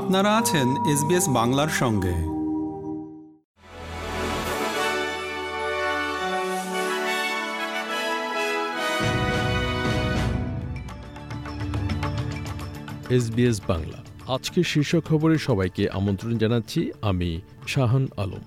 আপনারা আছেন এসবিএস বাংলার সঙ্গে। এসবিএস বাংলা। আজকের শীর্ষ খবরে সবাইকে আমন্ত্রণ জানাচ্ছি। আমি শাহান আলম।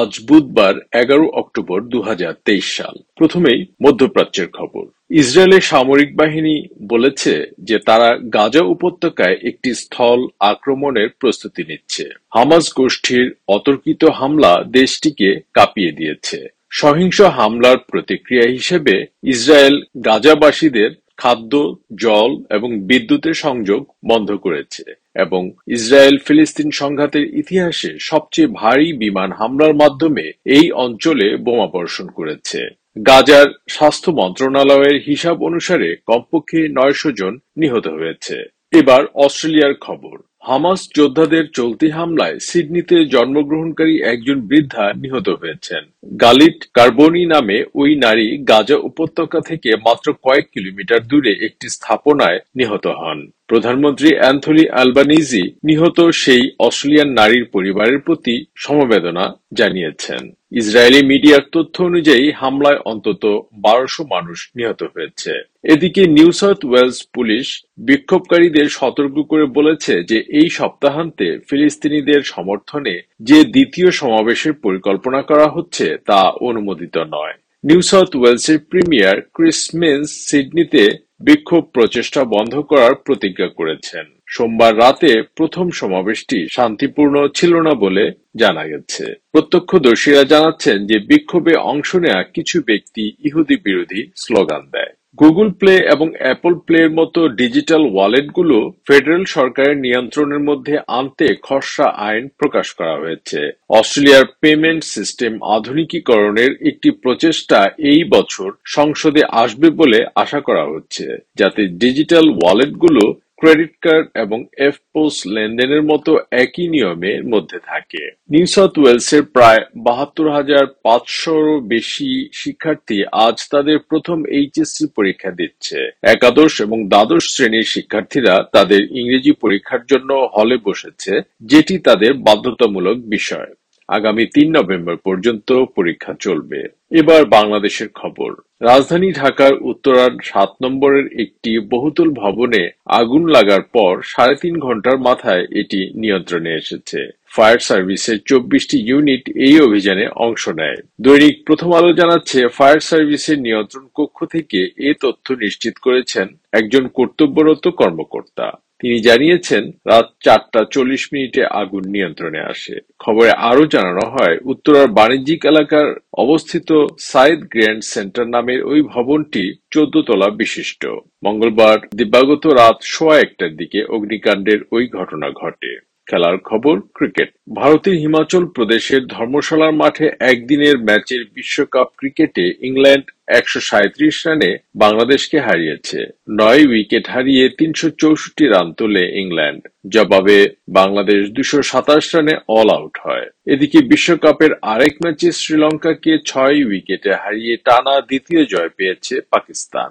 আজ বুধবার এগারো অক্টোবর দুহাজার তেইশ সাল। প্রথমেই মধ্যপ্রাচ্যের খবর। ইসরায়েলের সামরিক বাহিনী বলেছে যে তারা গাজা উপত্যকায় একটি স্থল আক্রমণের প্রস্তুতি নিচ্ছে। হামাস গোষ্ঠীর অতর্কিত হামলা দেশটিকে কাঁপিয়ে দিয়েছে। সহিংস হামলার প্রতিক্রিয়া হিসেবে ইসরায়েল গাজাবাসীদের খাদ্য, জল এবং বিদ্যুতের সংযোগ বন্ধ করেছে। এবং ইসরায়েল ফিলিস্তিন সংঘাতের ইতিহাসে সবচেয়ে ভারী বিমান হামলার মাধ্যমে এই অঞ্চলে বোমাবর্ষণ করেছে। গাজার স্বাস্থ্য মন্ত্রণালয়ের হিসাব অনুসারে কমপক্ষে নয়শো জন নিহত হয়েছে। এবার অস্ট্রেলিয়ার খবর। হামাস যোদ্ধাদের চলতি হামলায় সিডনিতে জন্মগ্রহণকারী একজন বৃদ্ধা নিহত হয়েছেন। গালিট কার্বনি নামে ওই নারী গাজা উপত্যকা থেকে মাত্র কয়েক কিলোমিটার দূরে একটি স্থাপনায় নিহত হন। প্রধানমন্ত্রী অ্যান্থনি আলবানিজি নিহত সেই অস্ট্রেলিয়ান নারীর পরিবারের প্রতি সমবেদনা জানিয়েছেন। ইসরায়েলি মিডিয়ার তথ্য অনুযায়ী হামলায় অন্তত বারোশো মানুষ নিহত হয়েছে। এদিকে নিউ সাউথ ওয়েলস পুলিশ বিক্ষোভকারীদের সতর্ক করে বলেছে যে এই সপ্তাহান্তে ফিলিস্তিনিদের সমর্থনে যে দ্বিতীয় সমাবেশের পরিকল্পনা করা হচ্ছে তা অনুমোদিত নয়। নিউ সাউথ ওয়েলসের প্রিমিয়ার ক্রিস মিন্স সিডনিতে বিক্ষোভ প্রচেষ্টা বন্ধ করার প্রতিজ্ঞা করেছেন। সোমবার রাতে প্রথম সমাবেশটি শান্তিপূর্ণ ছিল না বলে জানা গেছে। প্রত্যক্ষদর্শীরা জানাচ্ছেন যে বিক্ষোভে অংশ নেয়া কিছু ব্যক্তি ইহুদি বিরোধী স্লোগান দেয়। গুগল প্লে এবং অ্যাপল প্লে এর মতো ডিজিটাল ওয়ালেটগুলো ফেডারেল সরকারের নিয়ন্ত্রণের মধ্যে আনতে খসড়া আইন প্রকাশ করা হয়েছে। অস্ট্রেলিয়ার পেমেন্ট সিস্টেম আধুনিকীকরণের একটি প্রচেষ্টা এই বছর সংসদে আসবে বলে আশা করা হচ্ছে, যাতে ডিজিটাল ওয়ালেটগুলো ক্রেডিট কার্ড এবং এফ এফপোস লেনদেনের মতো একই নিয়মের মধ্যে থাকে। নিউ সাউথ ওয়েলসের প্রায় বাহাত্তর হাজার পাঁচশোরও বেশি শিক্ষার্থী আজ তাদের প্রথম এইচএসসি পরীক্ষা দিচ্ছে। একাদশ এবং দ্বাদশ শ্রেণির শিক্ষার্থীরা তাদের ইংরেজি পরীক্ষার জন্য হলে বসেছে, যেটি তাদের বাধ্যতামূলক বিষয়। আগামী তিন নভেম্বর পর্যন্ত পরীক্ষা চলবে। এবার বাংলাদেশের খবর। রাজধানী ঢাকার উত্তরার সাত নম্বরের একটি বহুতল ভবনে আগুন লাগার পর সাড়ে তিন ঘণ্টার মাথায় এটি নিয়ন্ত্রণে এসেছে। ফায়ার সার্ভিসের চব্বিশটি ইউনিট এই অভিযানে অংশ নেয়। দৈনিক প্রথম আলো জানাচ্ছে, ফায়ার সার্ভিসের নিয়ন্ত্রণ কক্ষ থেকে এ তথ্য নিশ্চিত করেছেন একজন কর্তব্যরত কর্মকর্তা। তিনি জানিয়েছেন, রাত চারটা চল্লিশ মিনিটে আগুন নিয়ন্ত্রণে আসে। খবরে আরও জানানো হয়, উত্তরার বাণিজ্যিক এলাকার অবস্থিত সাইদ গ্র্যান্ড সেন্টার নামের ওই ভবনটি চোদ্দ তলা বিশিষ্ট। মঙ্গলবার দিবাগত রাত সোয়া একটার দিকে অগ্নিকাণ্ডের ওই ঘটনা ঘটে। খেলার খবর, ক্রিকেট। ভারতের হিমাচল প্রদেশের ধর্মশালার মাঠে একদিনের ম্যাচের বিশ্বকাপ ক্রিকেটে ইংল্যান্ড একশো সাঁত্রিশ রানে বাংলাদেশকে হারিয়েছে। নয় উইকেট হারিয়ে তিনশো চৌষট্টি রান তোলে ইংল্যান্ড। জবাবে বাংলাদেশ দুশো সাতাশ রানে অল আউট হয়। এদিকে বিশ্বকাপের আরেক ম্যাচে শ্রীলঙ্কাকে ছয় উইকেটে হারিয়ে টানা দ্বিতীয় জয় পেয়েছে পাকিস্তান।